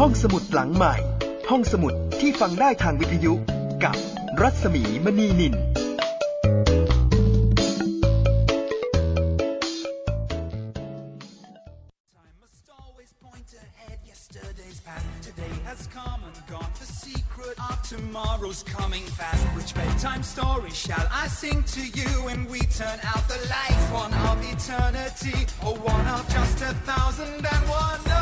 ห้องสมุดหลังใหม่ ห้องสมุดที่ฟังได้ทางวิทยุกับรัศมีมณีนิน must always point ahead. Yesterday's past, today has come and gone. The secret of tomorrow's coming fast. Which bedtime story shall I sing to you when we turn out the lights? One of eternity, or one of just a thousand and one?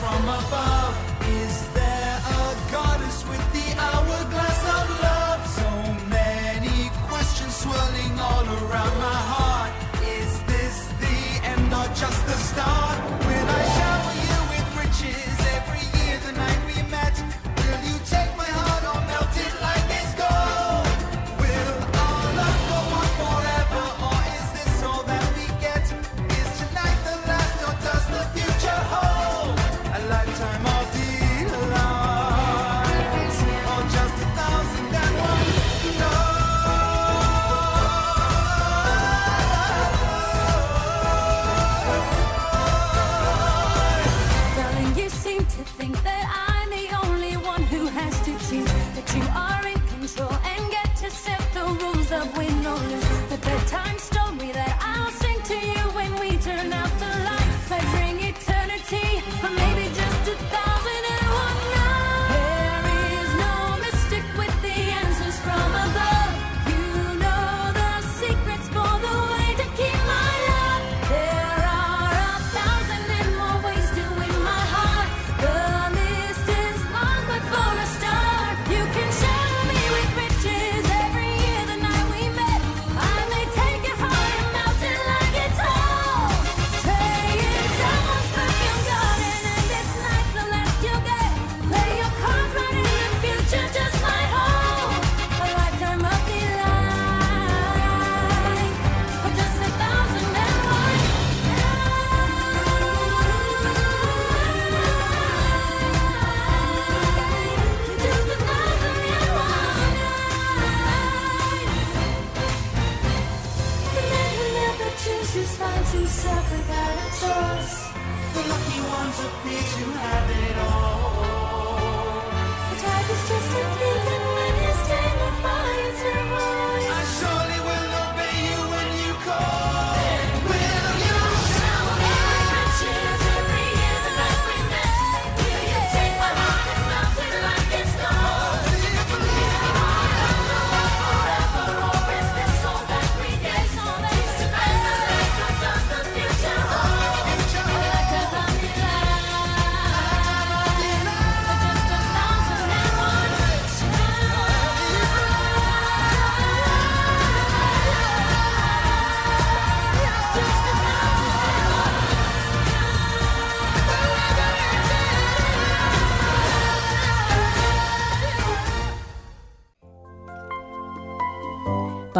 From above? Is there a goddess with the hourglass of love? So many questions swirling all around my heart. Is this the end or just the start?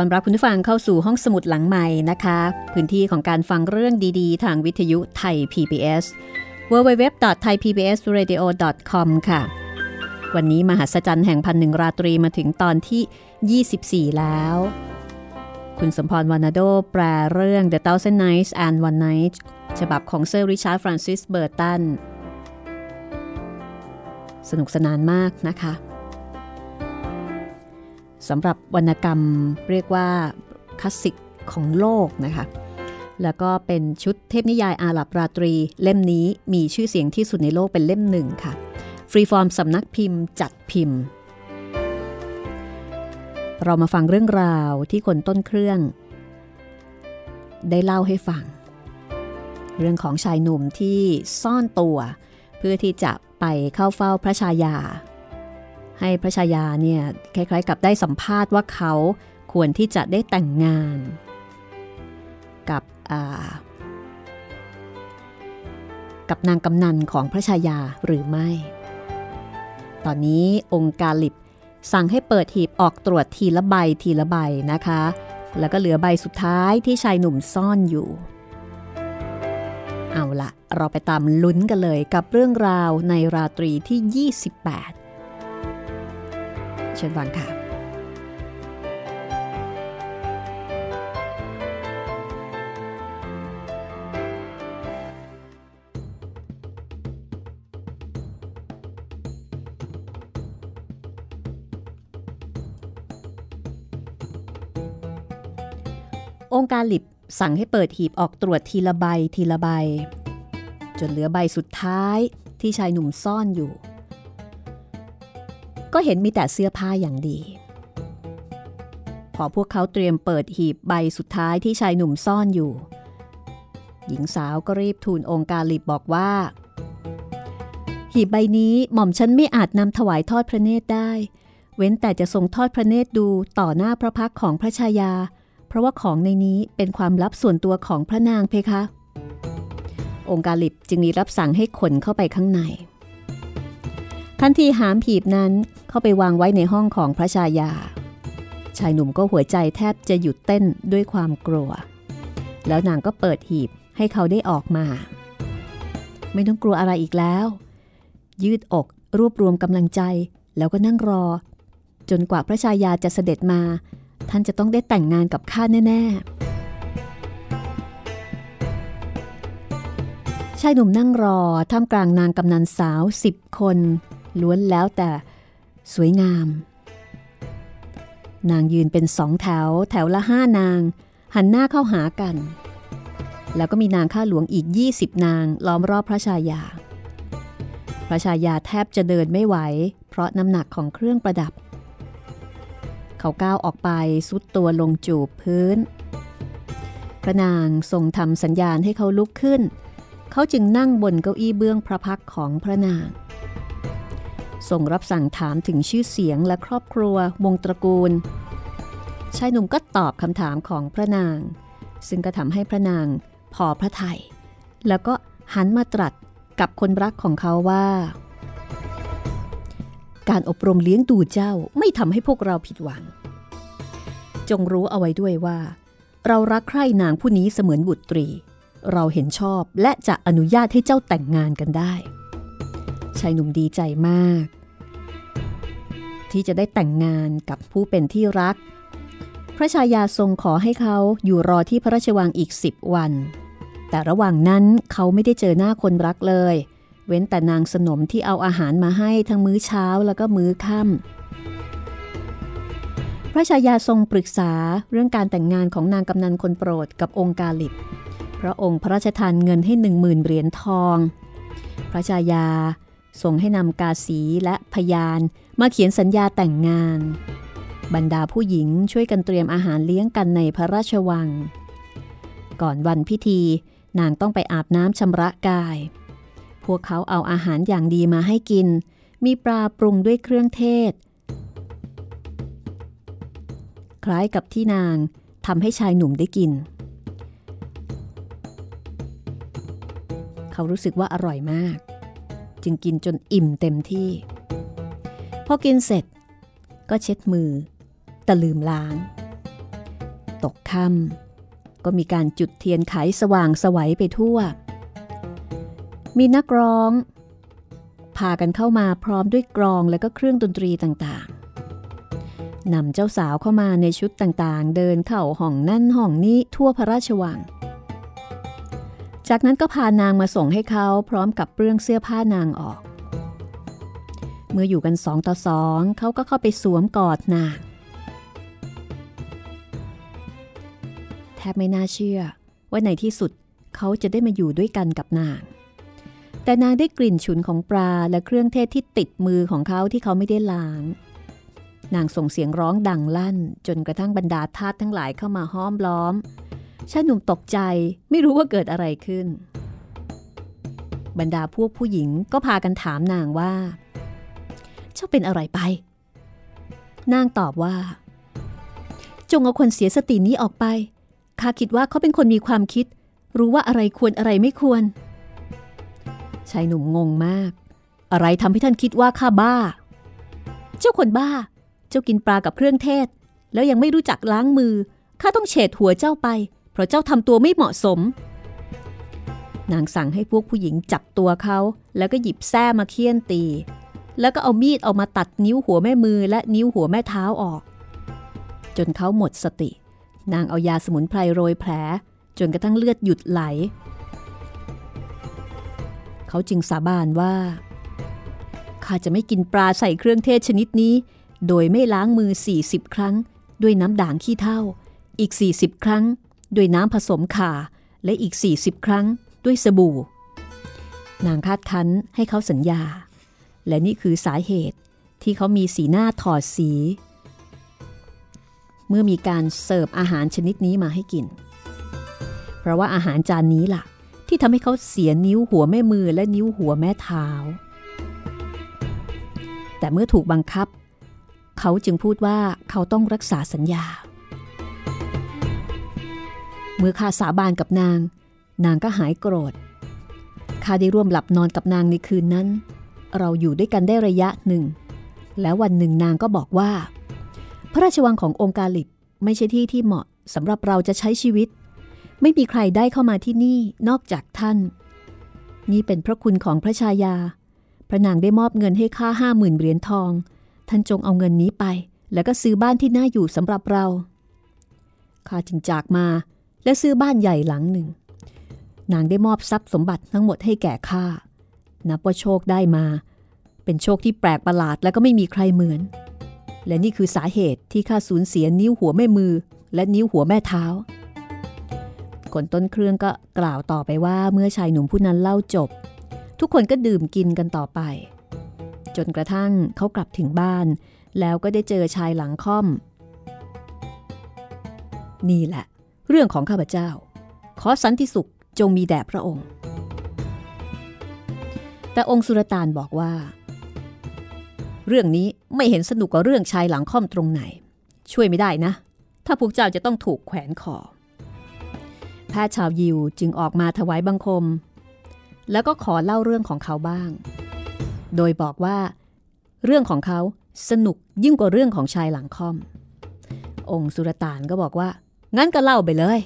อนรับคุณผู้ฟังเข้าสู่ห้องสมุดหลังใหม่นะคะ พื้นที่ของการฟังเรื่องดีๆ ทางวิทยุไทย PBS www.thaipbsradio.com ค่ะ วันนี้มหัศจรรย์แห่งพันหนึ่งราตรีมาถึงตอนที่ 24 แล้ว คุณสมพรวานาโดแปลเรื่อง The Thousand Nights and One Night ฉบับของเซอร์ริชาร์ดฟรานซิสเบอร์ตัน สนุกสนานมากนะคะ สำหรับวรรณกรรมเรียกว่าคลาสสิกของโลกนะคะแล้วก็เป็นชุดเทพนิยายอาหรับราตรี เล่มนี้มีชื่อเสียงที่สุดในโลกเป็นเล่มหนึ่งค่ะ ฟรีฟอร์มสำนักพิมพ์จัดพิมพ์ เรามาฟังเรื่องราวที่คนต้นเครื่อง ได้เล่าให้ฟัง เรื่องของชายหนุ่มที่ซ่อนตัว เพื่อที่จะไปเข้าเฝ้าพระชายา ให้พระชายาเนี่ยคล้ายๆ กับได้สัมภาษณ์ว่าเขาควรที่จะได้แต่งงาน กับกับนางกำนันของพระชายาหรือไม่ ตอนนี้องค์กาลิบสั่งให้เปิดหีบออกตรวจทีละใบทีละใบนะคะ แล้วก็เหลือใบสุดท้ายที่ชายหนุ่มซ่อนอยู่ เอาละเราไปตามลุ้นกันเลยกับเรื่องราวในราตรีที่ 28 เชิญบองค่ะองค์การหลิบสั่งให้เปิดหีบออกตรวจทีละใบทีละใบ จนเหลือใบสุดท้ายที่ชายหนุ่มซ่อนอยู่ ก็เห็นมีแต่เสื้อผ้าอย่างดี พอพวกเขาเตรียมเปิดหีบใบสุดท้ายที่ชายหนุ่มซ่อนอยู่ หญิงสาวก็รีบทูลองค์การลิบบอกว่า หีบใบนี้หม่อมฉันไม่อาจนำถวายทอดพระเนตรได้ เว้นแต่จะทรงทอดพระเนตรดูต่อหน้าพระพักของพระชายา เพราะว่าของในนี้เป็นความลับส่วนตัวของพระนางเพคะ องค์การลิบจึงมีรับสั่งให้ขนเข้าไปข้างในทันทีหามผีบนั้น เข้าไปวางไว้ในห้องของพระชายา ชายหนุ่มก็หัวใจแทบจะหยุดเต้นด้วยความกลัว แล้วนางก็เปิดหีบให้เขาได้ออกมา ไม่ต้องกลัวอะไรอีกแล้ว ยืดอกรวบรวมกำลังใจแล้วก็นั่งรอ จนกว่าพระชายาจะเสด็จมา ท่านจะต้องได้แต่งงานกับข้าแน่ ๆ ชายหนุ่มนั่งรอท่ามกลางนางกำนันสาวสิบคน ล้วนแล้วแต่ สวยงาม นางยืนเป็นสองแถว แถวละห้านาง หันหน้าเข้าหากัน แล้วก็มีนางข้าหลวงอีก 20 นางล้อมรอบพระชายา พระชายาแทบจะเดินไม่ไหว เพราะน้ำหนักของเครื่องประดับ เขาก้าวออกไปสุดตัวลงจูบพื้น พระนางทรงทำสัญญาณให้เขาลุกขึ้น เขาจึงนั่งบนเก้าอี้เบื้องพระพักของพระนาง ทรงรับสั่งถามถึงชื่อเสียงและครอบครัววงตระกูล ชายหนุ่มก็ตอบคำถามของพระนาง ซึ่งก็ทำให้พระนางพอพระทยัยแล้วก็หันมาตรัสกับคนรักของเขาว่า การอบรมเลี้ยงดูเจ้าไม่ทำให้พวกเราผิดหวัง จงรู้เอาไว้ด้วยว่า เรารักใคร่นางผู้นี้เสมือนบุตรี เราเห็นชอบและจะอนุญาตให้เจ้าแต่งงานกันได้ ชายหนุ่มดีใจมาก ที่จะได้แต่งงานกับผู้เป็นที่รัก พระชายาทรงขอให้เขาอยู่รอที่พระราชวังอีกสิบวัน แต่ระหว่างนั้นเขาไม่ได้เจอหน้าคนรักเลย เว้นแต่นางสนมที่เอาอาหารมาให้ทั้งมื้อเช้าแล้วก็มื้อค่ำพระชายาทรงปรึกษาเรื่องการแต่งงานของนางกำนันคนโปรดกับองค์กาลิบพระองค์พระราชทานเงินให้หนึ่งหมื่นเหรียญทอง พระชายา ทรงให้นำกาสีและพยานมาเขียนสัญญาแต่งงาน บรรดาผู้หญิงช่วยกันเตรียมอาหารเลี้ยงกันในพระราชวัง ก่อนวันพิธีนางต้องไปอาบน้ำชำระกาย พวกเขาเอาอาหารอย่างดีมาให้กิน มีปลาปรุงด้วยเครื่องเทศ คล้ายกับที่นางทำให้ชายหนุ่มได้กิน เขารู้สึกว่าอร่อยมาก จึงกินจนอิ่มเต็มที่ พอกินเสร็จ ก็เช็ดมือ แต่ลืมล้าง ตกค่ำก็มีการจุดเทียนไขสว่างสวัยไปทั่ว มีนักร้อง พากันเข้ามาพร้อมด้วยกรองและก็เครื่องดนตรีต่างๆนำเจ้าสาวเข้ามาในชุดต่างๆ เดินเข้าห้องนั่นห้องนี้ทั่วพระราชวัง จากนั้นก็พานางมาส่งให้เขาพร้อมกับเปลื้องเสื้อผ้านางออก เมื่ออยู่กันสองต่อสองเขาก็เข้าไปสวมกอดนางแทบไม่น่าเชื่อว่าในที่สุดเขาจะได้มาอยู่ด้วยกันกับนาง แต่นางได้กลิ่นฉุนของปลาและเครื่องเทศที่ติดมือของเขาที่เขาไม่ได้ล้าง นางส่งเสียงร้องดังลั่น จนกระทั่งบรรดาทาสทั้งหลายเข้ามาห้อมล้อม ชายหนุ่มตกใจไม่รู้ว่าเกิดอะไรขึ้น บรรดาพวกผู้หญิงก็พากันถามนางว่า เจ้าเป็นอะไรไป นางตอบว่า จงเอาคนเสียสตินี้ออกไปข้าคิดว่าเขาเป็นคนมีความคิด รู้ว่าอะไรควรอะไรไม่ควรชายหนุ่มงงมาก อะไรทำให้ท่านคิดว่าข้าบ้า เจ้าคนบ้า เจ้ากินปลากับเครื่องเทศ แล้วยังไม่รู้จักล้างมือข้าต้องเฉดหัวเจ้าไป ราะเจ้าทำตัวไม่เหมาะสม นางสั่งให้พวกผู้หญิงจับตัวเขา แล้วก็หยิบแส้มาเคี่ยนตี แล้วก็เอามีดออกมาตัดนิ้วหัวแม่มือและนิ้วหัวแม่เท้าออก จนเขาหมดสติ นางเอายาสมุนไพรโรยแผล จนกระทั่งเลือดหยุดไหล เขาจึงสาบานว่าข้าจะไม่กินปลาใส่เครื่องเทศชนิดนี้ โดยไม่ล้างมือ 40 ครั้ง ด้วยน้ำด่างขี้เท่า อีก 40 ครั้ง ด้วยน้ำผสมข่า และอีก 40 ครั้งด้วยสบู่ นางคาดคั้นให้เขาสัญญา และนี่คือสาเหตุที่เขามีสีหน้าถอดสี เมื่อมีการเสิร์ฟอาหารชนิดนี้มาให้กิน เพราะว่าอาหารจานนี้ล่ะ ที่ทำให้เขาเสียนิ้วหัวแม่มือและนิ้วหัวแม่เท้า แต่เมื่อถูกบังคับ เขาจึงพูดว่าเขาต้องรักษาสัญญา เมื่อข้าสาบานกับนาง นางก็หายโกรธข้าได้ร่วมหลับนอนกับนางในคืนนั้น เราอยู่ด้วยกันได้ระยะหนึ่ง แล้ววันหนึ่งนางก็บอกว่า พระราชวังขององค์กาลิบไม่ใช่ที่ที่เหมาะสำหรับเราจะใช้ชีวิต ไม่มีใครได้เข้ามาที่นี่นอกจากท่าน นี่เป็นพระคุณของพระชายา พระนางได้มอบเงินให้ข้าห้าหมื่นเหรียญทอง ท่านจงเอาเงินนี้ไป แล้วก็ซื้อบ้านที่น่าอยู่สำหรับเราข้าจึงจากมา และซื้อบ้านใหญ่หลังหนึ่ง นางได้มอบทรัพย์สมบัติทั้งหมดให้แก่ข้านับว่าโชคได้มา เป็นโชคที่แปลกประหลาดและก็ไม่มีใครเหมือน และนี่คือสาเหตุที่ข้าสูญเสียนิ้วหัวแม่มือ และนิ้วหัวแม่เท้าคนต้นเครื่องก็กล่าวต่อไปว่าเมื่อชายหนุ่มผู้นั้นเล่าจบ ทุกคนก็ดื่มกินกันต่อไป จนกระทั่งเขากลับถึงบ้าน แล้วก็ได้เจอชายหลังค่อม นี่แหละ เรื่องของข้าพเจ้า ขอสันติสุขจงมีแด่พระองค์ แต่องค์สุรตานบอกว่า เรื่องนี้ไม่เห็นสนุกกว่าเรื่องชายหลังค่อมตรงไหน ช่วยไม่ได้นะ ถ้าพวกเจ้าจะต้องถูกแขวนคอแพทย์ชาวยิวจึงออกมาถวายบังคม แล้วก็ขอเล่าเรื่องของเขาบ้าง โดยบอกว่า เรื่องของเขาสนุกยิ่งกว่าเรื่องของชายหลังค่อม องค์สุรตานก็บอกว่า งั้นก็เล่าไปเลย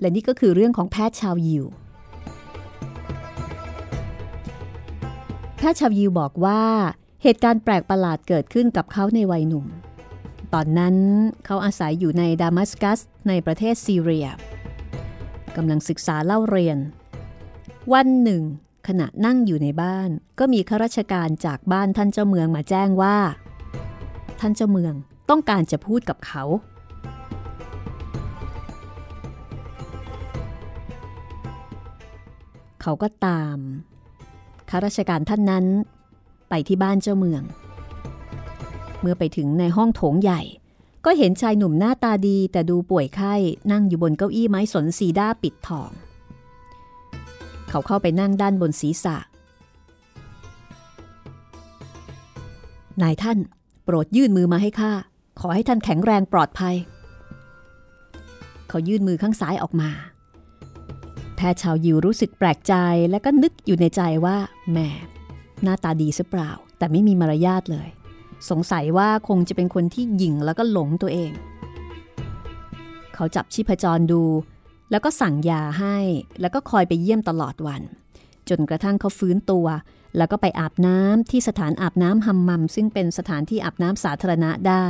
และนี่ก็คือเรื่องของแพทย์ชาวยิว แพทย์ชาวยิวบอกว่า เหตุการณ์แปลกประหลาดเกิดขึ้นกับเขาในวัยหนุ่ม ตอนนั้นเขาอาศัยอยู่ในดามัสกัสในประเทศซีเรีย กำลังศึกษาเล่าเรียน วันหนึ่ง ขณะนั่งอยู่ในบ้าน ก็มีข้าราชการจากบ้านท่านเจ้าเมืองมาแจ้งว่า ท่านเจ้าเมืองต้องการจะพูดกับเขา เขาก็ตามข้าราชการท่านนั้น ไปที่บ้านเจ้าเมือง เมื่อไปถึงในห้องโถงใหญ่ ก็เห็นชายหนุ่มหน้าตาดีแต่ดูป่วยไข้นั่งอยู่บนเก้าอี้ไม้สนสีด้าปิดทอง เขาเข้าไปนั่งด้านบนศีรษะ นายท่าน โปรดยื่นมือมาให้ข้า ขอให้ท่านแข็งแรงปลอดภัย เขายื่นมือข้างซ้ายออกมา แพทย์ชาวยิวรู้สึกแปลกใจและก็นึกอยู่ในใจว่าแหมหน้าตาดีซะเปล่า แต่ไม่มีมารยาทเลย สงสัยว่าคงจะเป็นคนที่หยิ่งแล้วก็หลงตัวเอง เขาจับชีพจรดู แล้วก็สั่งยาให้ แล้วก็คอยไปเยี่ยมตลอดวัน จนกระทั่งเขาฟื้นตัว แล้วก็ไปอาบน้ำที่สถานอาบน้ำฮัมมัม ซึ่งเป็นสถานที่อาบน้ำสาธารณะได้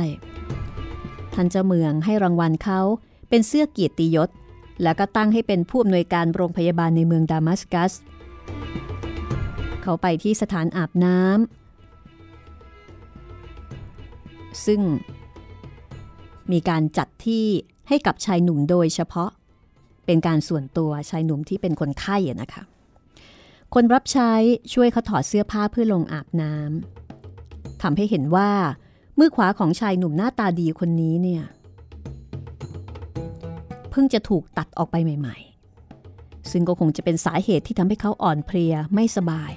ท่านเจ้าเมืองให้รางวัลเขาเป็นเสื้อเกียรติยศ แล้วก็ตั้งให้เป็นผู้อำนวยการโรงพยาบาลในเมืองดามัสกัส เขาไปที่สถานอาบน้ำ ซึ่ง มีการจัดที่ให้กับชายหนุ่มโดยเฉพาะ เป็นการส่วนตัวชายหนุ่มที่เป็นคนไข้นะคะ คนรับใช้ช่วยเขาถอดเสื้อผ้าเพื่อลงอาบน้ำทำให้เห็นว่ามือขวาของชายหนุ่มหน้าตาดีคนนี้เนี่ยเพิ่งจะถูกตัดออกไปใหม่ ๆ ซึ่งก็คงจะเป็นสาเหตุที่ทำให้เขาอ่อนเพลียไม่สบาย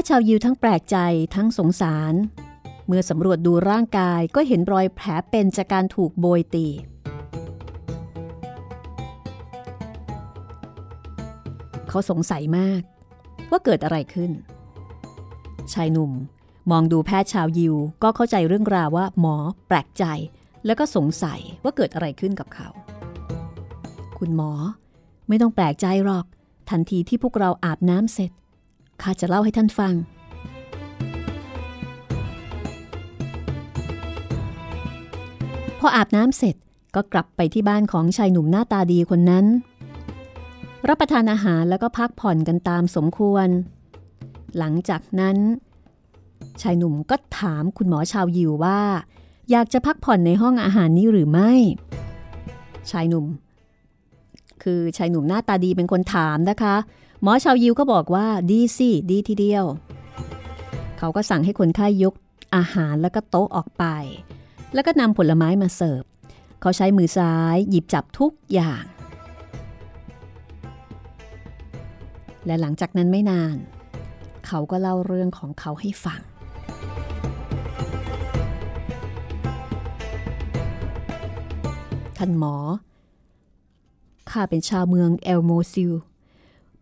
ทย์ชาวยิวทั้งแปลกใจทั้งสงสาร เมื่อสำรวจดูร่างกายก็เห็นรอยแผลเป็นจากการถูกโบยตี เขาสงสัยมาก ว่าเกิดอะไรขึ้น ชายหนุ่มมองดูแพทย์ชาวยิวก็เข้าใจเรื่องราวว่าหมอแปลกใจ แล้วก็สงสัยว่าเกิดอะไรขึ้นกับเขา คุณหมอ ไม่ต้องแปลกใจหรอก ทันทีที่พวกเราอาบน้ำเสร็จ ข้าจะเล่าให้ท่านฟัง พออาบน้ำเสร็จก็กลับไปที่บ้านของชายหนุ่มหน้าตาดีคนนั้น รับประทานอาหารแล้วก็พักผ่อนกันตามสมควร หลังจากนั้น ชายหนุ่มก็ถามคุณหมอชาวยิวว่า อยากจะพักผ่อนในห้องอาหารนี้หรือไม่ ชายหนุ่ม คือชายหนุ่มหน้าตาดีเป็นคนถามนะคะ หมอชาวยิวก็บอกว่าดีสิดีทีเดียว เขาก็สั่งให้คนไข้ยกอาหารแล้วก็โต๊ะออกไป แล้วก็นำผลไม้มาเสิร์ฟ เขาใช้มือซ้ายหยิบจับทุกอย่าง และหลังจากนั้นไม่นาน เขาก็เล่าเรื่องของเขาให้ฟังท่านหมอ ข้าเป็นชาวเมืองเอลโมซิล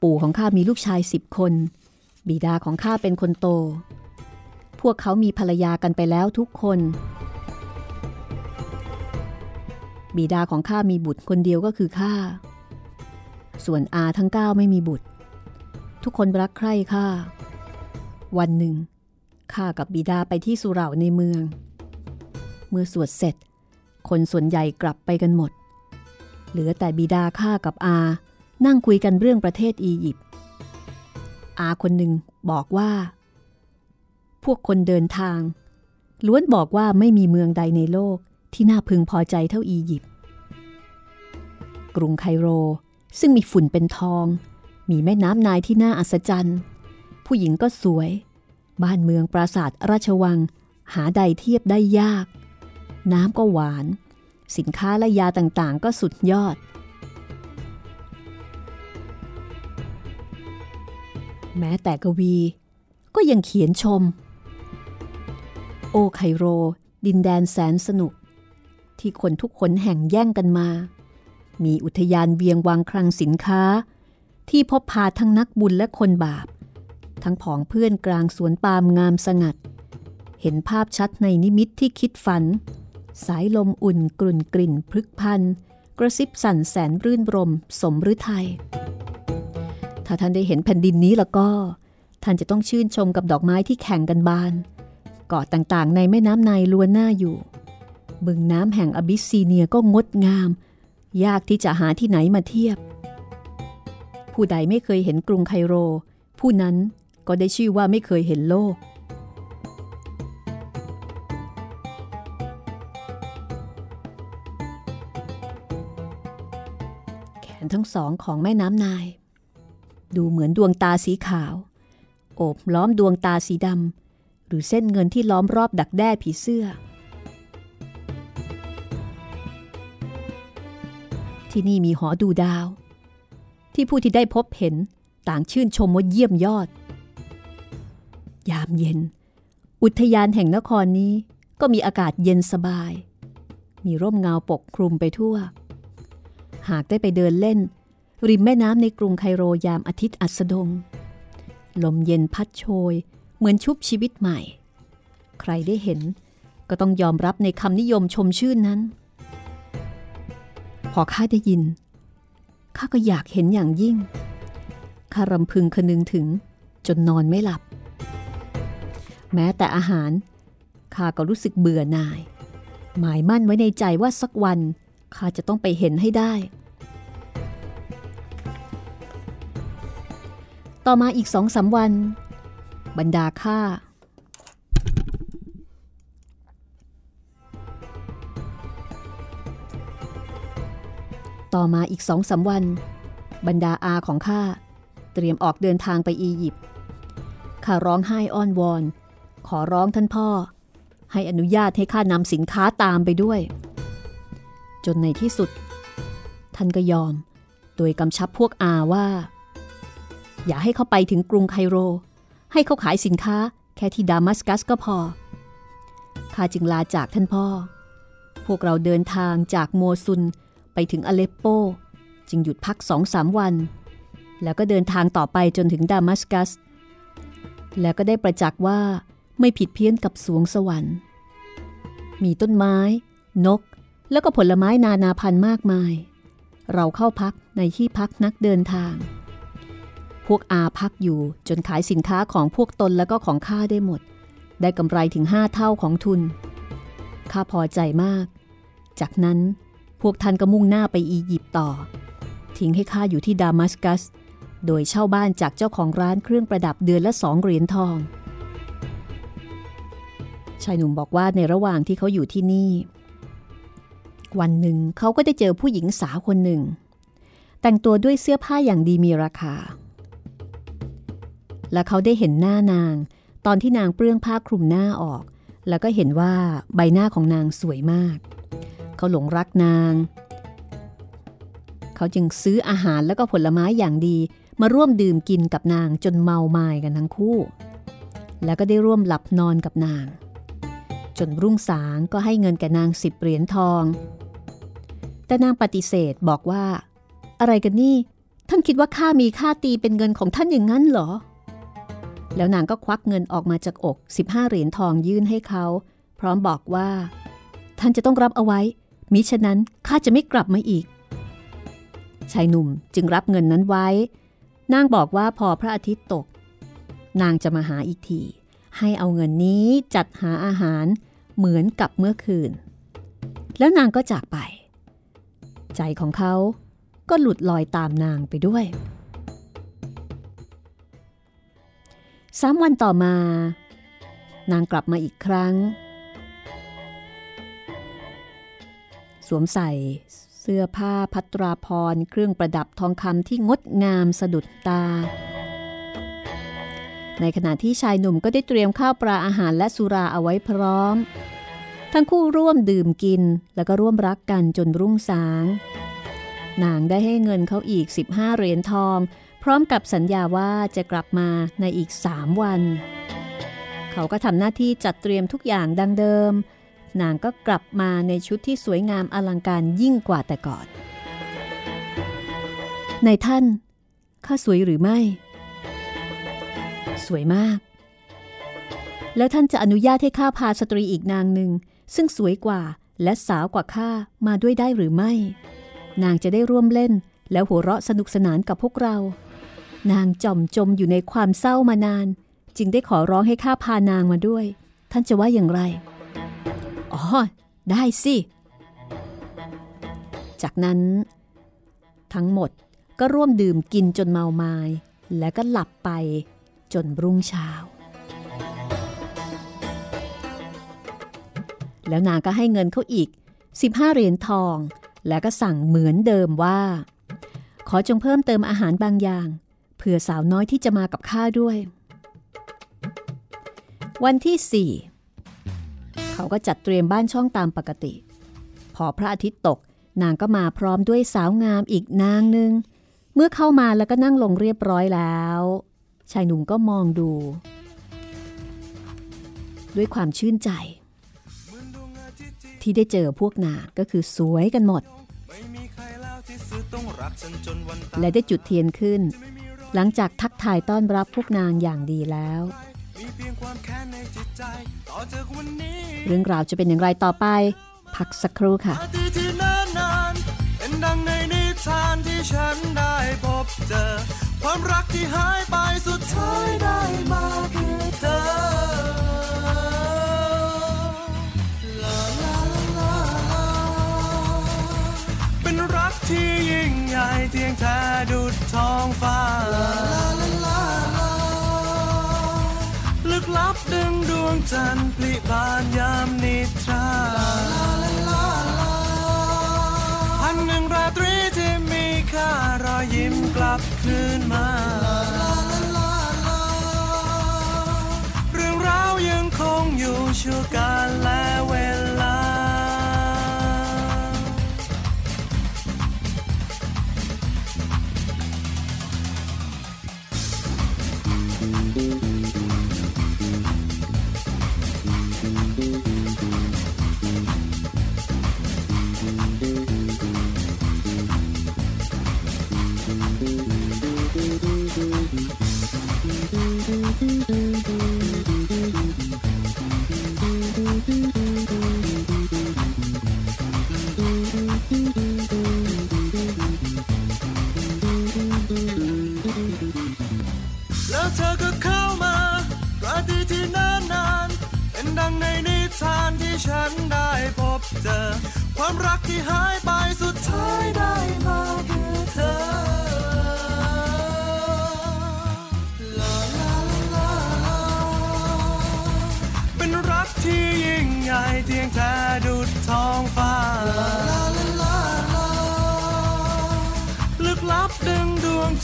ปู่ของข้ามีลูกชายสิบคน บิดาของข้าเป็นคนโต พวกเขามีภรรยากันไปแล้วทุกคน บิดาของข้ามีบุตรคนเดียวก็คือข้า ส่วนอาทั้งเก้าไม่มีบุตร ทุกคนรักใคร่ข้า วันหนึ่งข้ากับบิดาไปที่สุเหร่าในเมือง เมื่อสวดเสร็จ คนส่วนใหญ่กลับไปกันหมด เหลือแต่บิดาข้ากับอา นั่งคุยกันเรื่องประเทศอียิปต์ อาคนหนึ่งบอกว่า พวกคนเดินทาง ล้วนบอกว่าไม่มีเมืองใดในโลกที่น่าพึงพอใจเท่าอียิปต์ กรุงไคโรซึ่งมีฝุ่นเป็นทอง มีแม่น้ำนายที่น่าอัศจรรย์ ผู้หญิงก็สวย บ้านเมืองปราสาทราชวัง หาใดเทียบได้ยาก น้ำก็หวาน สินค้าและยาต่างๆ ก็สุดยอด แม้แต่กวี ก็ยังเขียนชม โอไคโร ดินแดนแสนสนุก ที่คนทุกคนแห่งแย่งกันมา มีอุทยานเวียงวังคลังสินค้า ที่พบพาทั้งนักบุญและคนบาป ทั้งผองเพื่อนกลางสวนปาล์มงามสงัด เห็นภาพชัดในนิมิตที่คิดฝัน สายลมอุ่นกรุ่นกลิ่นพลึกพันกระซิบสั่นแสนรื่นรมย์สมฤทัย ถ้าท่านได้เห็นแผ่นดินนี้แล้วก็ ท่านจะต้องชื่นชมกับดอกไม้ที่แข่งกันบาน เกาะต่างๆ ในแม่น้ำไนล์ล้วนน่าอยู่ บึงน้ำแห่งอบิสซีเนียก็งดงาม ยากที่จะหาที่ไหนมาเทียบ ผู้ใดไม่เคยเห็นกรุงไคโร ผู้นั้นก็ได้ชื่อว่าไม่เคยเห็นโลกแขนทั้งสองของแม่น้ำนาย ดูเหมือนดวงตาสีขาว โอบล้อมดวงตาสีดำหรือเส้นเงินที่ล้อมรอบดักแด้ผีเสื้อ ที่นี่มีหอดูดาว ที่ผู้ที่ได้พบเห็นต่างชื่นชมว่าเยี่ยมยอด ยามเย็น อุทยานแห่งนครนี้ก็มีอากาศเย็นสบาย มีร่มเงาปกคลุมไปทั่ว หากได้ไปเดินเล่น ริมแม่น้ำในกรุงไคโรยามอาทิตย์อัสดง ลมเย็นพัดโชย เหมือนชุบชีวิตใหม่ ใครได้เห็นก็ต้องยอมรับในคำนิยมชมชื่นนั้น พอข้าได้ยิน ข้าก็อยากเห็นอย่างยิ่ง ข้ารำพึงคนึงถึงจนนอนไม่หลับ แม้แต่อาหาร ข้าก็รู้สึกเบื่อหน่าย หมายมั่นไว้ในใจว่าสักวัน ข้าจะต้องไปเห็นให้ได้ ต่อมาอีกสองสาวัน บรรดาข้าต่อมาอีกสองสาวัน บรรดาอาของข้าเตรียมออกเดินทางไปอียิปต์ข้าร้องไห้อ้อนวอน ขอร้องท่านพ่อ ให้อนุญาตให้ข้านำสินค้าตามไปด้วย จนในที่สุด ท่านก็ยอม โดยกำชับพวกอาว่า อย่าให้เขาไปถึงกรุงไคโร ให้เขาขายสินค้าแค่ที่ดามัสกัสก็พอ ข้าจึงลาจากท่านพ่อ พวกเราเดินทางจากโมซุนไปถึงอเลปโป จึงหยุดพักสองสามวัน แล้วก็เดินทางต่อไปจนถึงดามัสกัส แล้วก็ได้ประจักษ์ว่าไม่ผิดเพี้ยนกับสวงสวรรค์ มีต้นไม้ นก แล้วก็ผลไม้นานาพันธุ์มากมาย เราเข้าพักในที่พักนักเดินทาง วกอาพักอยู่จนขายสินค้าของพวกตนแล้วก็ของข้าได้หมด ได้กำไรถึงห้าเท่าของทุน ข้าพอใจมาก จากนั้นพวกท่านก็มุ่งหน้าไปอียิปต์ต่อ ทิ้งให้ข้าอยู่ที่ดามัสกัส โดยเช่าบ้านจากเจ้าของร้านเครื่องประดับเดือนละสองเหรียญทอง ชายหนุ่มบอกว่าในระหว่างที่เขาอยู่ที่นี่ วันหนึ่งเขาก็ได้เจอผู้หญิงสาวคนหนึ่ง แต่งตัวด้วยเสื้อผ้าอย่างดีมีราคา และเขาได้เห็นหน้านาง ตอนที่นางเปลื้องผ้าคลุมหน้าออก แล้วก็เห็นว่าใบหน้าของนางสวยมาก เขาหลงรักนาง เขาจึงซื้ออาหารแล้วก็ผลไม้อย่างดี มาร่วมดื่มกินกับนางจนเมาไม้กันทั้งคู่ แล้วก็ได้ร่วมหลับนอนกับนาง จนรุ่งสางก็ให้เงินแก่นางสิบเหรียญทอง แต่นางปฏิเสธบอกว่า อะไรกันนี่ท่านคิดว่าข้ามีค่าตีเป็นเงินของท่านอย่างนั้นเหรอ แล้วนางก็ควักเงินออกมาจากอก 15 เหรียญทองยื่นให้เขา พร้อมบอกว่า ท่านจะต้องรับเอาไว้ มิฉะนั้นข้าจะไม่กลับมาอีก ชายหนุ่มจึงรับเงินนั้นไว้ นางบอกว่าพอพระอาทิตย์ตก นางจะมาหาอีกที ให้เอาเงินนี้จัดหาอาหารเหมือนกับเมื่อคืน แล้วนางก็จากไป ใจของเขาก็หลุดลอยตามนางไปด้วย สามวันต่อมา นางกลับมาอีกครั้ง สวมใส่เสื้อผ้าพัตราพรเครื่องประดับทองคำที่งดงามสะดุดตา ในขณะที่ชายหนุ่มก็ได้เตรียมข้าวปลาอาหารและสุราเอาไว้พร้อม ทั้งคู่ร่วมดื่มกินแล้วก็ร่วมรักกันจนรุ่งสาง นางได้ให้เงินเขาอีก 15 เหรียญทอง พร้อมกับสัญญาว่าจะกลับมาในอีก3วัน เขาก็ทำหน้าที่จัดเตรียมทุกอย่างดังเดิม นางก็กลับมาในชุดที่สวยงามอลังการยิ่งกว่าแต่ก่อนในท่าน ข้าสวยหรือไม่ สวยมาก แล้วท่านจะอนุญาตให้ข้าพาสตรีอีกนางหนึ่ง ซึ่งสวยกว่าและสาวกว่าข้ามาด้วยได้หรือไม่ นางจะได้ร่วมเล่น แล้วหัวเราะสนุกสนานกับพวกเรา นางจอมจมอยู่ในความเศร้ามานาน จึงได้ขอร้องให้ข้าพานางมาด้วย ท่านจะว่าอย่างไร อ๋อ ได้สิ จากนั้น ทั้งหมดก็ร่วมดื่มกินจนเมาไมา้และก็หลับไปจนรุ่งเช้า แล้วนางก็ให้เงินเขาอีก 15 เหรียญทอง แล้วก็สั่งเหมือนเดิมว่า ขอจงเพิ่มเติมอาหารบางอย่าง เผื่อสาวน้อยที่จะมากับข้าด้วย วันที่สี่เขาก็จัดเตรียมบ้านช่องตามปกติ พอพระอาทิตย์ตกนางก็มาพร้อมด้วยสาวงามอีกนางหนึ่ง เมื่อเข้ามาแล้วก็นั่งลงเรียบร้อยแล้ว ชายหนุ่มก็มองดู ด้วยความชื่นใจ ที่ได้เจอพวกนางก็คือสวยกันหมด และได้จุดเทียนขึ้น หลังจากทักทายต้อนรับพวกนางอย่างดีแล้ว เรื่องราวจะเป็นอย่างไรต่อไป พักสักครู่ค่ะดังในนิทานที่ฉันได้พบเจอ ความรักที่หายไปสุดท้ายได้มาคือเธอ ที่ยิ่งใหญ่เทียงแท้ดุดท้องฟ้า ลึกลับดึงดวงจันทร์พลิบานยามนิทราพันหนึ่งราตรีที่มีค่ารอยยิ้มกลับคืนมา เรื่องราวยังคงอยู่ชั่วการและเวลา แล้วเธอก็เข้ามาราตรีที่นานนานๆเป็นดังในนิทานที่ฉันได้พบเจอ ความรักที่หายไปสุดท้ายได้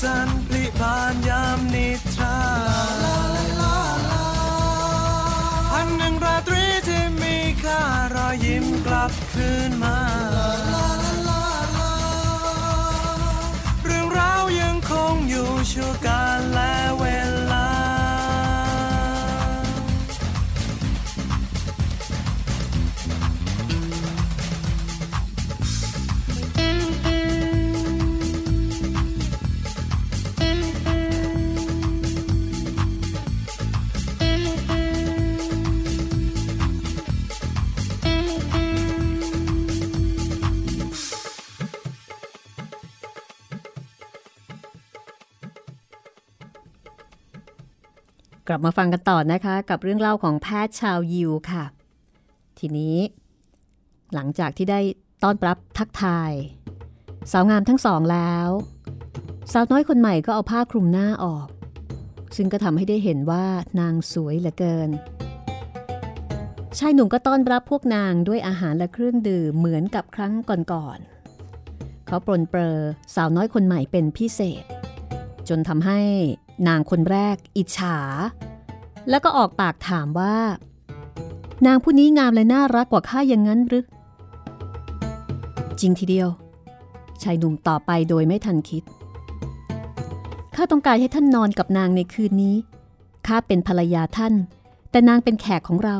จันทร์พลิบานยามนิทราลาลาลาลาพันหนึ่งราตรีที่มีค่ารอยยิ้มกลับคืนมา กลับมาฟังกันต่อนะคะ กับเรื่องเล่าของแพทย์ชาวยิวค่ะ ทีนี้ หลังจากที่ได้ต้อนรับทักทาย สาวงามทั้งสองแล้ว สาวน้อยคนใหม่ก็เอาผ้าคลุมหน้าออก ซึ่งก็ทำให้ได้เห็นว่านางสวยเหลือเกิน ชายหนุ่มก็ต้อนรับพวกนางด้วยอาหารและเครื่องดื่มเหมือนกับครั้งก่อนๆเขาปรนเปรอสาวน้อยคนใหม่เป็นพิเศษ จนทำให้ นางคนแรก อิจฉา แล้วก็ออกปากถามว่า นางผู้นี้งามและน่ารักกว่าข้าอย่างนั้นหรือ จริงทีเดียว ชายหนุ่มต่อไปโดยไม่ทันคิด ข้าต้องการให้ท่านนอนกับนางในคืนนี้ ข้าเป็นภรรยาท่าน แต่นางเป็นแขกของเรา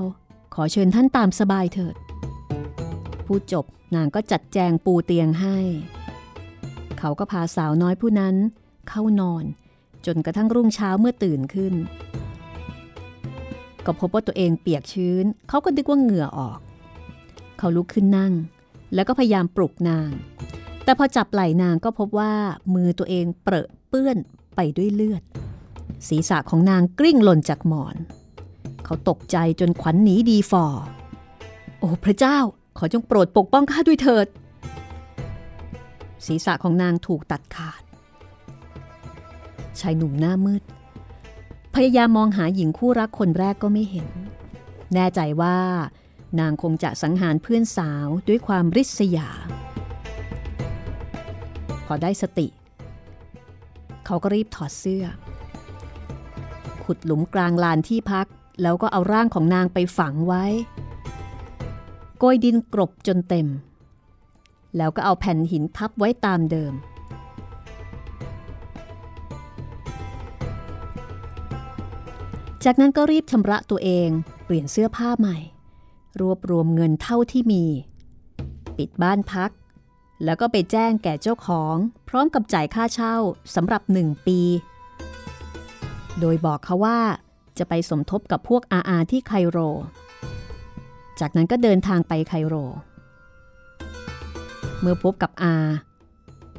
ขอเชิญท่านตามสบายเถิด พูดจบนางก็จัดแจงปูเตียงให้ เขาก็พาสาวน้อยผู้นั้นเข้านอน จนกระทั่งรุ่งเช้าเมื่อตื่นขึ้น ก็พบว่าตัวเองเปียกชื้น เขาก็นึกว่าเหงื่อออก เขาลุกขึ้นนั่ง แล้วก็พยายามปลุกนาง แต่พอจับไหล่นางก็พบว่ามือตัวเองเปรอะเปื้อนไปด้วยเลือด ศีรษะของนางกลิ้งหล่นจากหมอน เขาตกใจจนขวัญหนีดีฟอโอ้พระเจ้าขอจงโปรดปกป้องข้าด้วยเถิด ศีรษะของนางถูกตัดขาด ชายหนุ่มหน้ามืด พยายามมองหาหญิงคู่รักคนแรกก็ไม่เห็น แน่ใจว่านางคงจะสังหารเพื่อนสาวด้วยความริษยา พอได้สติ เขาก็รีบถอดเสื้อ ขุดหลุมกลางลานที่พัก แล้วก็เอาร่างของนางไปฝังไว้โกยดินกรบจนเต็ม แล้วก็เอาแผ่นหินทับไว้ตามเดิม จากนั้นก็รีบชำระตัวเอง เปลี่ยนเสื้อผ้าใหม่ รวบรวมเงินเท่าที่มี ปิดบ้านพัก แล้วก็ไปแจ้งแก่เจ้าของ พร้อมกับจ่ายค่าเช่าสำหรับหนึ่งปี โดยบอกเขาว่าจะไปสมทบกับพวกอาอาที่ไคโร จากนั้นก็เดินทางไปไคโร เมื่อพบกับอา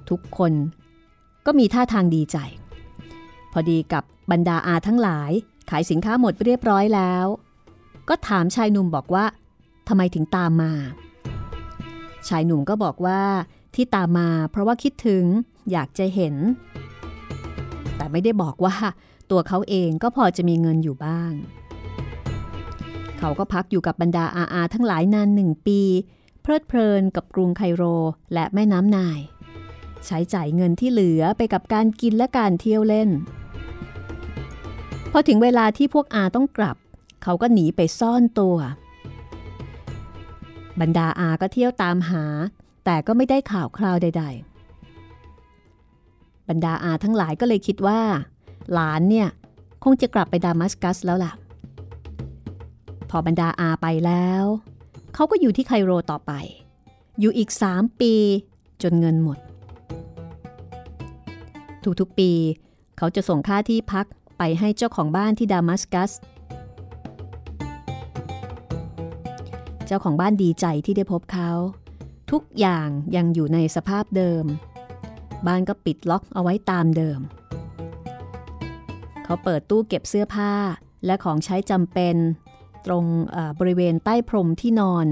ทุกคนก็มีท่าทางดีใจ พอดีกับบรรดาอาทั้งหลาย ขายสินค้าหมดเรียบร้อยแล้ว ก็ถามชายหนุ่มบอกว่าทำไมถึงตามมา ชายหนุ่มก็บอกว่าที่ตามมาเพราะว่าคิดถึงอยากจะเห็น แต่ไม่ได้บอกว่า ตัวเขาเองก็พอจะมีเงินอยู่บ้าง เขาก็พักอยู่กับบรรดาอาอาทั้งหลายนานหนึ่งปี เพลิดเพลินกับกรุงไคโรและแม่น้ำนาย ใช้จ่ายเงินที่เหลือไปกับการกินและการเที่ยวเล่น อถึงเวลาที่พวกอาต้องกลับ เขาก็หนีไปซ่อนตัว บรรดาอาก็เที่ยวตามหา แต่ก็ไม่ได้ข่าวคราวใด ๆ บรรดาอาทั้งหลายก็เลยคิดว่า หลานเนี่ยคงจะกลับไปดามัสกัสแล้วล่ะ พอบรรดาอาไปแล้ว เขาก็อยู่ที่ไคโรต่อไป อยู่อีกสามปีจนเงินหมด ทุกๆปี เขาจะส่งค่าที่พัก ไปให้เจ้าของบ้านที่ดามัสกัส เจ้าของบ้านดีใจที่ได้พบเขา ทุกอย่างยังอยู่ในสภาพเดิม บ้านก็ปิดล็อกเอาไว้ตามเดิม เขาเปิดตู้เก็บเสื้อผ้าและของใช้จำเป็น ตรงบริเวณใต้พรมที่นอน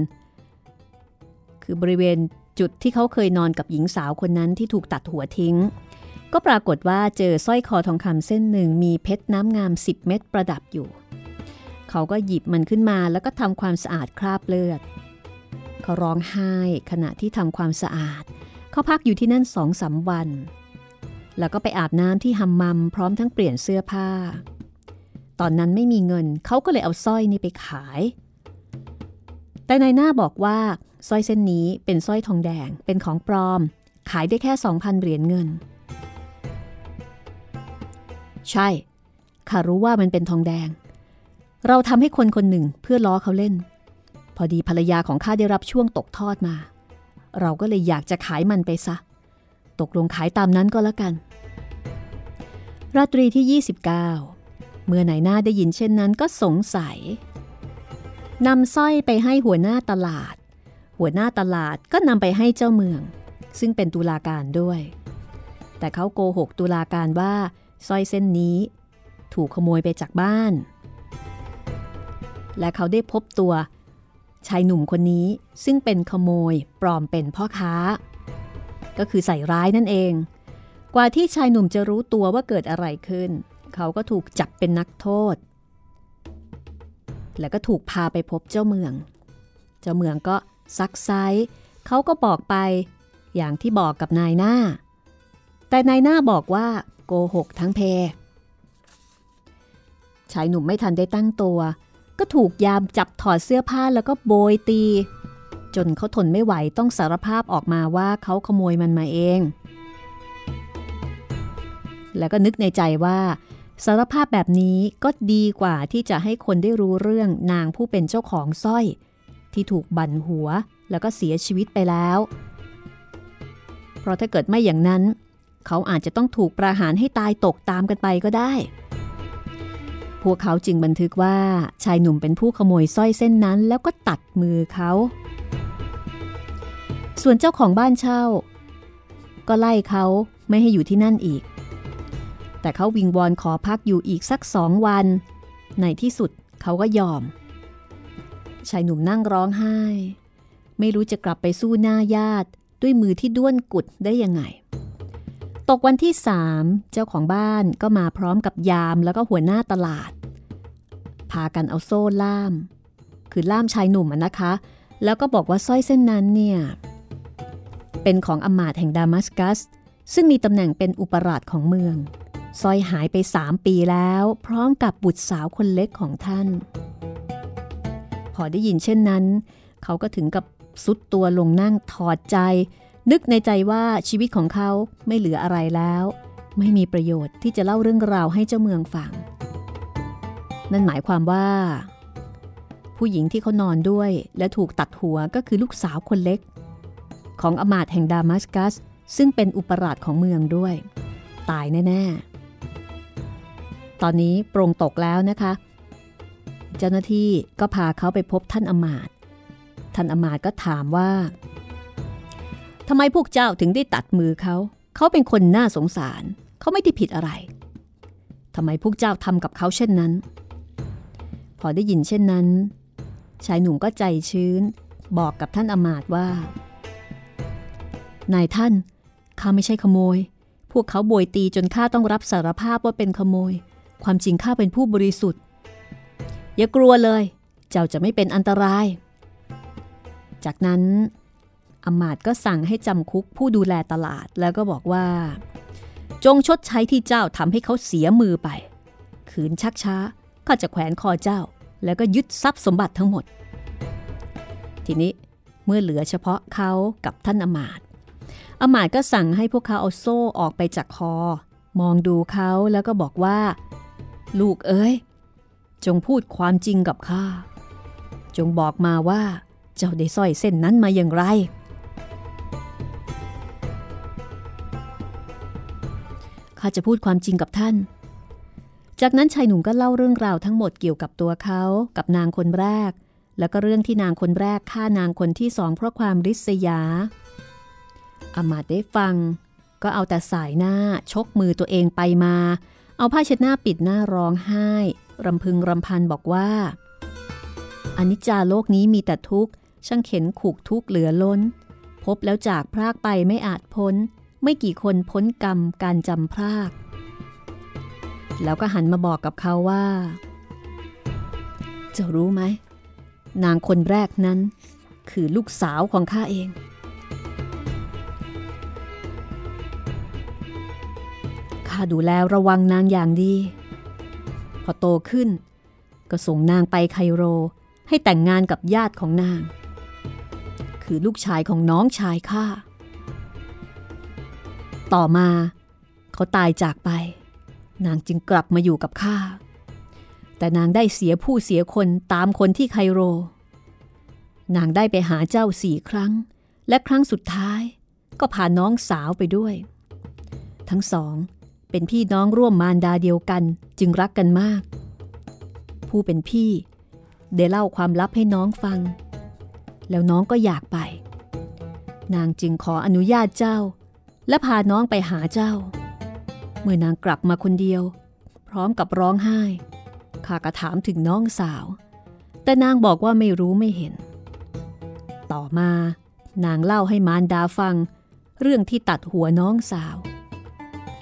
คือบริเวณจุดที่เขาเคยนอนกับหญิงสาวคนนั้นที่ถูกตัดหัวทิ้ง ก็ปรากฏว่าเจอสร้อยคอทองคำเส้นหนึ่งมีเพชรน้ำงาม 10 เม็ดประดับอยู่ เขาก็หยิบมันขึ้นมาแล้วก็ทำความสะอาดคราบเลือด เขาร้องไห้ขณะที่ทำความสะอาด เขาพักอยู่ที่นั่นสองสาวัน แล้วก็ไปอาบน้ำที่ฮัมมัมพร้อมทั้งเปลี่ยนเสื้อผ้า ตอนนั้นไม่มีเงินเขาก็เลยเอาสร้อยนี้ไปขาย แต่นายหน้าบอกว่าสร้อยเส้นนี้เป็นสร้อยทองแดงเป็นของปลอม ขายได้แค่ 2,000 เหรียญเงิน ใช่ ข้ารู้ว่ามันเป็นทองแดง เราทำให้คนคนหนึ่งเพื่อล้อเขาเล่น พอดีภรรยาของข้าได้รับช่วงตกทอดมา เราก็เลยอยากจะขายมันไปซะ ตกลงขายตามนั้นก็แล้วกัน ราตรีที่ 29 เมื่อไหนหน้าได้ยินเช่นนั้นก็สงสัยนำสร้อยไปให้หัวหน้าตลาด หัวหน้าตลาดก็นำไปให้เจ้าเมือง ซึ่งเป็นตุลาการด้วย แต่เขาโกหกตุลาการว่า สร้อยเส้นนี้ถูกขโมยไปจากบ้าน และเขาได้พบตัว ชายหนุ่มคนนี้ซึ่งเป็นขโมยปลอมเป็นพ่อค้า ก็คือใส่ร้ายนั่นเอง กว่าที่ชายหนุ่มจะรู้ตัวว่าเกิดอะไรขึ้น เขาก็ถูกจับเป็นนักโทษ แล้วก็ถูกพาไปพบเจ้าเมือง เจ้าเมืองก็ซักไซเขาก็บอกไปอย่างที่บอกกับนายหน้า แต่นายหน้าบอกว่า โกหกทั้งเพ ชายหนุ่มไม่ทันได้ตั้งตัว ก็ถูกยามจับถอดเสื้อผ้าแล้วก็โบยตี จนเขาทนไม่ไหวต้องสารภาพออกมาว่าเขาขโมยมันมาเอง แล้วก็นึกในใจว่าสารภาพแบบนี้ก็ดีกว่าที่จะให้คนได้รู้เรื่องนางผู้เป็นเจ้าของสร้อย ที่ถูกบั่นหัวแล้วก็เสียชีวิตไปแล้ว เพราะถ้าเกิดไม่อย่างนั้น เขาอาจจะต้องถูกประหารให้ตายตกตามกันไปก็ได้ พวกเขาจึงบันทึกว่าชายหนุ่มเป็นผู้ขโมยสร้อยเส้นนั้น แล้วก็ตัดมือเขา ส่วนเจ้าของบ้านเช่า ก็ไล่เขาไม่ให้อยู่ที่นั่นอีก แต่เขาวิงวอนขอพักอยู่อีกสักสองวัน ในที่สุดเขาก็ยอม ชายหนุ่มนั่งร้องไห้ ไม่รู้จะกลับไปสู้หน้าญาติด้วยมือที่ด้วนกุดได้ยังไง ตกวันที่สามเจ้าของบ้านก็มาพร้อมกับยามแล้วก็หัวหน้าตลาด พากันเอาโซ่ล่าม คือล่ามชายหนุ่มนะคะ แล้วก็บอกว่าสร้อยเส้นนั้นเนี่ยเป็นของอมาตแห่งดามัสกัส ซึ่งมีตำแหน่งเป็นอุปราชของเมืองสร้อยหายไปสามปีแล้ว พร้อมกับบุตรสาวคนเล็กของท่าน พอได้ยินเช่นนั้น เขาก็ถึงกับสุดตัวลงนั่งถอดใจ นึกในใจว่าชีวิตของเขาไม่เหลืออะไรแล้ว ไม่มีประโยชน์ที่จะเล่าเรื่องราวให้เจ้าเมืองฟัง นั่นหมายความว่า ผู้หญิงที่เขานอนด้วยและถูกตัดหัวก็คือลูกสาวคนเล็ก ของอมาตแห่งดามัสกัส ซึ่งเป็นอุปราชของเมืองด้วย ตายแน่ๆ ตอนนี้โปร่งตกแล้วนะคะ เจ้าหน้าที่ก็พาเขาไปพบท่านอมาตท่านอมาตก็ถามว่า ทำไมพวกเจ้าถึงได้ตัดมือเขา เขาเป็นคนน่าสงสาร เขาไม่ได้ผิดอะไร ทำไมพวกเจ้าทำกับเขาเช่นนั้น พอได้ยินเช่นนั้น ชายหนุ่มก็ใจชื้น บอกกับท่านอมาต์ว่า นายท่าน ข้าไม่ใช่ขโมย พวกเขาโบยตีจนข้าต้องรับสารภาพว่าเป็นขโมย ความจริงข้าเป็นผู้บริสุทธิ์ อย่ากลัวเลย เจ้าจะไม่เป็นอันตราย จากนั้น อมาตก็สั่งให้จำคุกผู้ดูแลตลาดแล้วก็บอกว่า จงชดใช้ที่เจ้าทำให้เขาเสียมือไป ขืนชักช้าก็จะแขวนคอเจ้า แล้วก็ยึดทรัพย์สมบัติทั้งหมด ทีนี้เมื่อเหลือเฉพาะเขากับท่านอมาตอมาตก็สั่งให้พวกเขาเอาโซ่ออกไปจากคอ มองดูเขาแล้วก็บอกว่า ลูกเอ้ย จงพูดความจริงกับข้า จงบอกมาว่า เจ้าได้สร้อยเส้นนั้นมาอย่างไร ข้าจะพูดความจริงกับท่าน จากนั้นชายหนุ่มก็เล่าเรื่องราวทั้งหมดเกี่ยวกับตัวเขากับนางคนแรก แล้วก็เรื่องที่นางคนแรกฆ่านางคนที่สองเพราะความริษยาอามาตย์ได้ฟัง ก็เอาแต่สายหน้าชกมือตัวเองไปมา เอาผ้าเช็ดหน้าปิดหน้าร้องไห้รำพึงรำพันบอกว่าอนิจจาโลกนี้มีแต่ทุกข์ ช่างเข็นขูกทุกข์เหลือล้น พบแล้วจากพรากไปไม่อาจพ้น ไม่กี่คนพ้นกรรมการจำพราก แล้วก็หันมาบอกกับเขาว่า จะรู้ไหม นางคนแรกนั้น คือลูกสาวของข้าเอง ข้าดูแลระวังนางอย่างดี พอโตขึ้น ก็ส่งนางไปไคโรให้แต่งงานกับญาติของนาง คือลูกชายของน้องชายข้า ต่อมาเขาตายจากไป นางจึงกลับมาอยู่กับข้า แต่นางได้เสียผู้เสียคนตามคนที่ไคโร นางได้ไปหาเจ้าสี่ครั้ง และครั้งสุดท้ายก็พาน้องสาวไปด้วย ทั้งสองเป็นพี่น้องร่วมมารดาเดียวกันจึงรักกันมาก ผู้เป็นพี่ได้เล่าความลับให้น้องฟัง แล้วน้องก็อยากไป นางจึงขออนุญาตเจ้า และพาน้องไปหาเจ้า เมื่อนางกลับมาคนเดียว พร้อมกับร้องไห้ข้าก็ถามถึงน้องสาว แต่นางบอกว่าไม่รู้ไม่เห็น ต่อมานางเล่าให้มารดาฟัง เรื่องที่ตัดหัวน้องสาว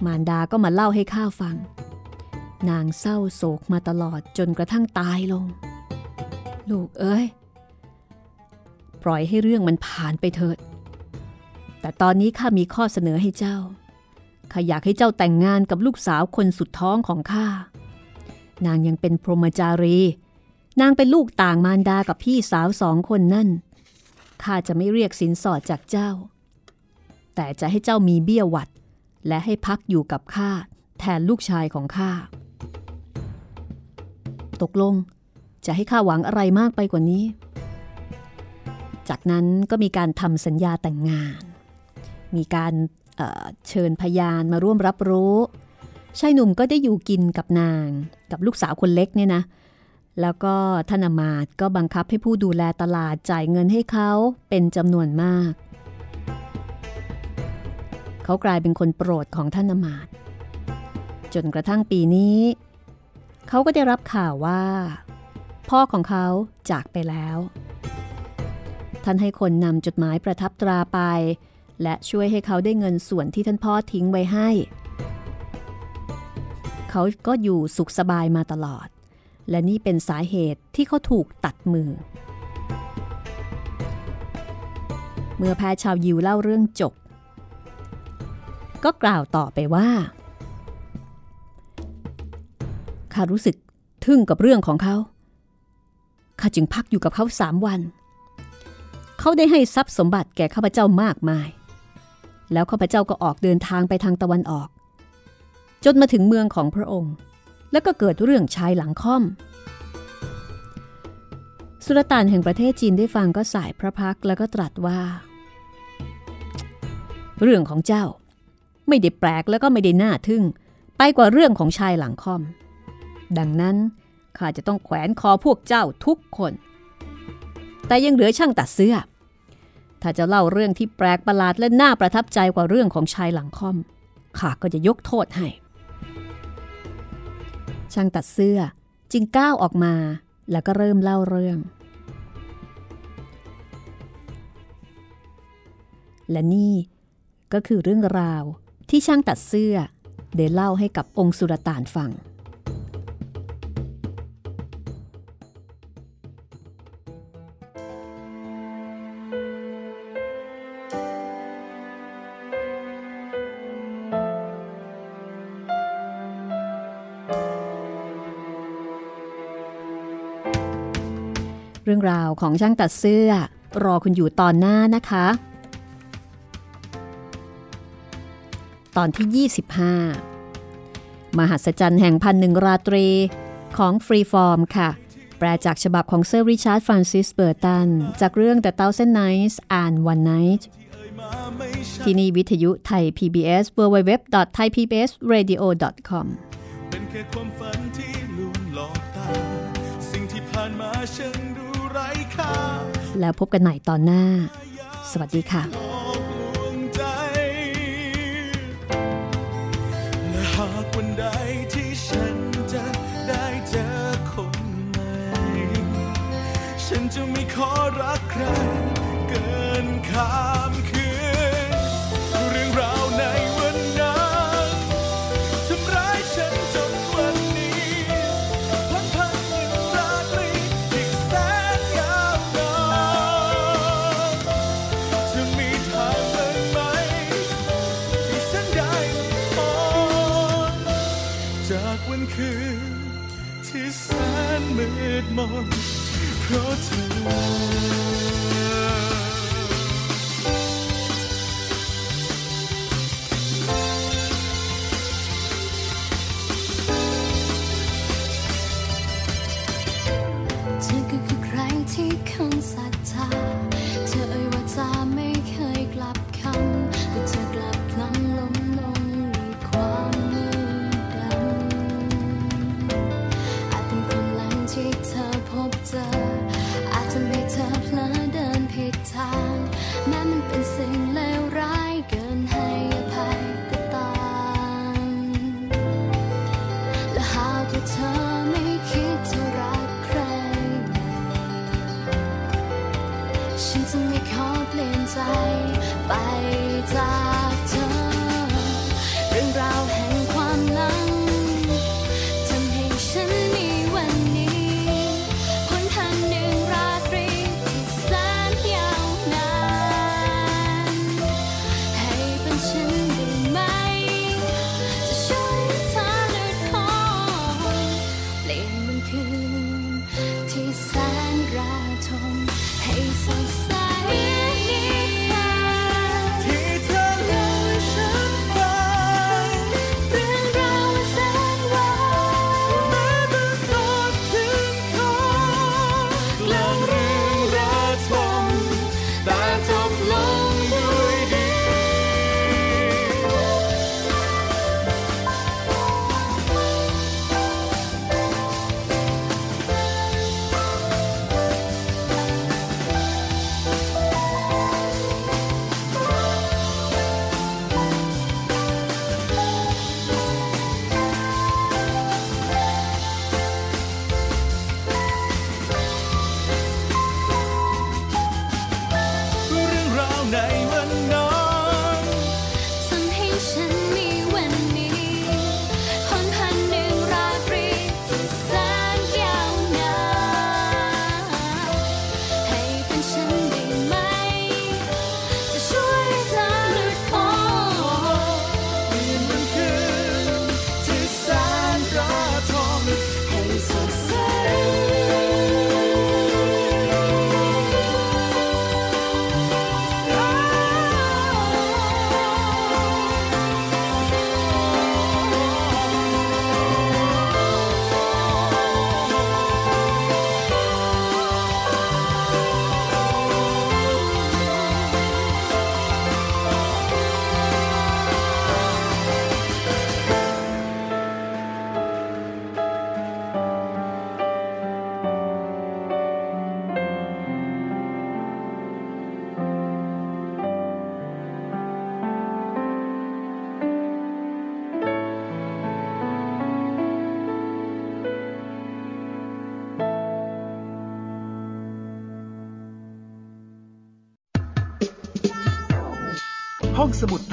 มารดาก็มาเล่าให้ข้าฟัง นางเศร้าโศกมาตลอดจนกระทั่งตายลง ลูกเอ้ย ปล่อยให้เรื่องมันผ่านไปเถิด แต่ตอนนี้ข้ามีข้อเสนอให้เจ้า ข้าอยากให้เจ้าแต่งงานกับลูกสาวคนสุดท้องของข้า นางยังเป็นพรหมจารี นางเป็นลูกต่างมารดากับพี่สาวสองคนนั่น ข้าจะไม่เรียกสินสอดจากเจ้า แต่จะให้เจ้ามีเบี้ยวัด และให้พักอยู่กับข้าแทนลูกชายของข้า ตกลงจะให้ข้าหวังอะไรมากไปกว่านี้ จากนั้นก็มีการทำสัญญาแต่งงาน มีการเเชิญพยานมาร่วมรับรู้ชายหนุ่มก็ได้อยู่กินกับนาง กับลูกสาวคนเล็กเนี่ยนะ แล้วก็ท่านอมาตย์ก็บังคับให้ผู้ดูแลตลาดจ่ายเงินให้เขาเป็นจำนวนมาก เขากลายเป็นคนโปรดของท่านอมาตย์จนกระทั่งปีนี้ เขาก็ได้รับข่าวว่า พ่อของเขาจากไปแล้ว ท่านให้คนนำจดหมายประทับตราไป และช่วยให้เขาได้เงินส่วนที่ท่านพ่อทิ้งไว้ให้ เขาก็อยู่สุขสบายมาตลอด และนี่เป็นสาเหตุที่เขาถูกตัดมือ เมื่อแพทย์ชาวยิวเล่าเรื่องจบ ก็กล่าวต่อไปว่าข้ารู้สึกทึ่งกับเรื่องของเขาข้าจึงพักอยู่กับเขาสามวัน เขาได้ให้ทรัพย์สมบัติแก่ข้าพเจ้ามากมาย แล้วข้าพเจ้าก็ออกเดินทางไปทางตะวันออก จนมาถึงเมืองของพระองค์ แล้วก็เกิดเรื่องชายหลังค่อม สุลต่านแห่งประเทศจีนได้ฟังก็สายพระพักแล้วก็ตรัสว่า เรื่องของเจ้า ไม่ได้แปลกแล้วก็ไม่ได้น่าทึ่ง ไปกว่าเรื่องของชายหลังค่อม ดังนั้นข้าจะต้องแขวนคอพวกเจ้าทุกคน แต่ยังเหลือช่างตัดเสื้อ ถ้าจะเล่าเรื่องที่แปลกประหลาดและน่าประทับใจกว่าเรื่องของชายหลังค่อมข้าก็จะยกโทษให้ ช่างตัดเสื้อจึงก้าวออกมาแล้วก็เริ่มเล่าเรื่อง และนี่ก็คือเรื่องราวที่ช่างตัดเสื้อ ได้เล่าให้กับองค์สุรต่านฟัง เรื่องราวของช่างตัดเสื้อ รอคุณอยู่ตอนหน้านะคะ ตอนที่ 25 มหัศจรรย์แห่งพันหนึ่งราตรีของฟรีฟอร์มค่ะ แปลจากฉบับของเซอร์ริชาร์ดฟรานซิสเบอร์ตัน จากเรื่อง The Thousand Nights and One Night ที่นี่วิทยุไทย PBS www.thaipbsradio.com เป็นแค่ความฝันที่ลวงหลอกตา สิ่งที่ผ่านมาฉันดูไร้ แล้วพบกันใหม่ตอนหน้า สวัสดีค่ะ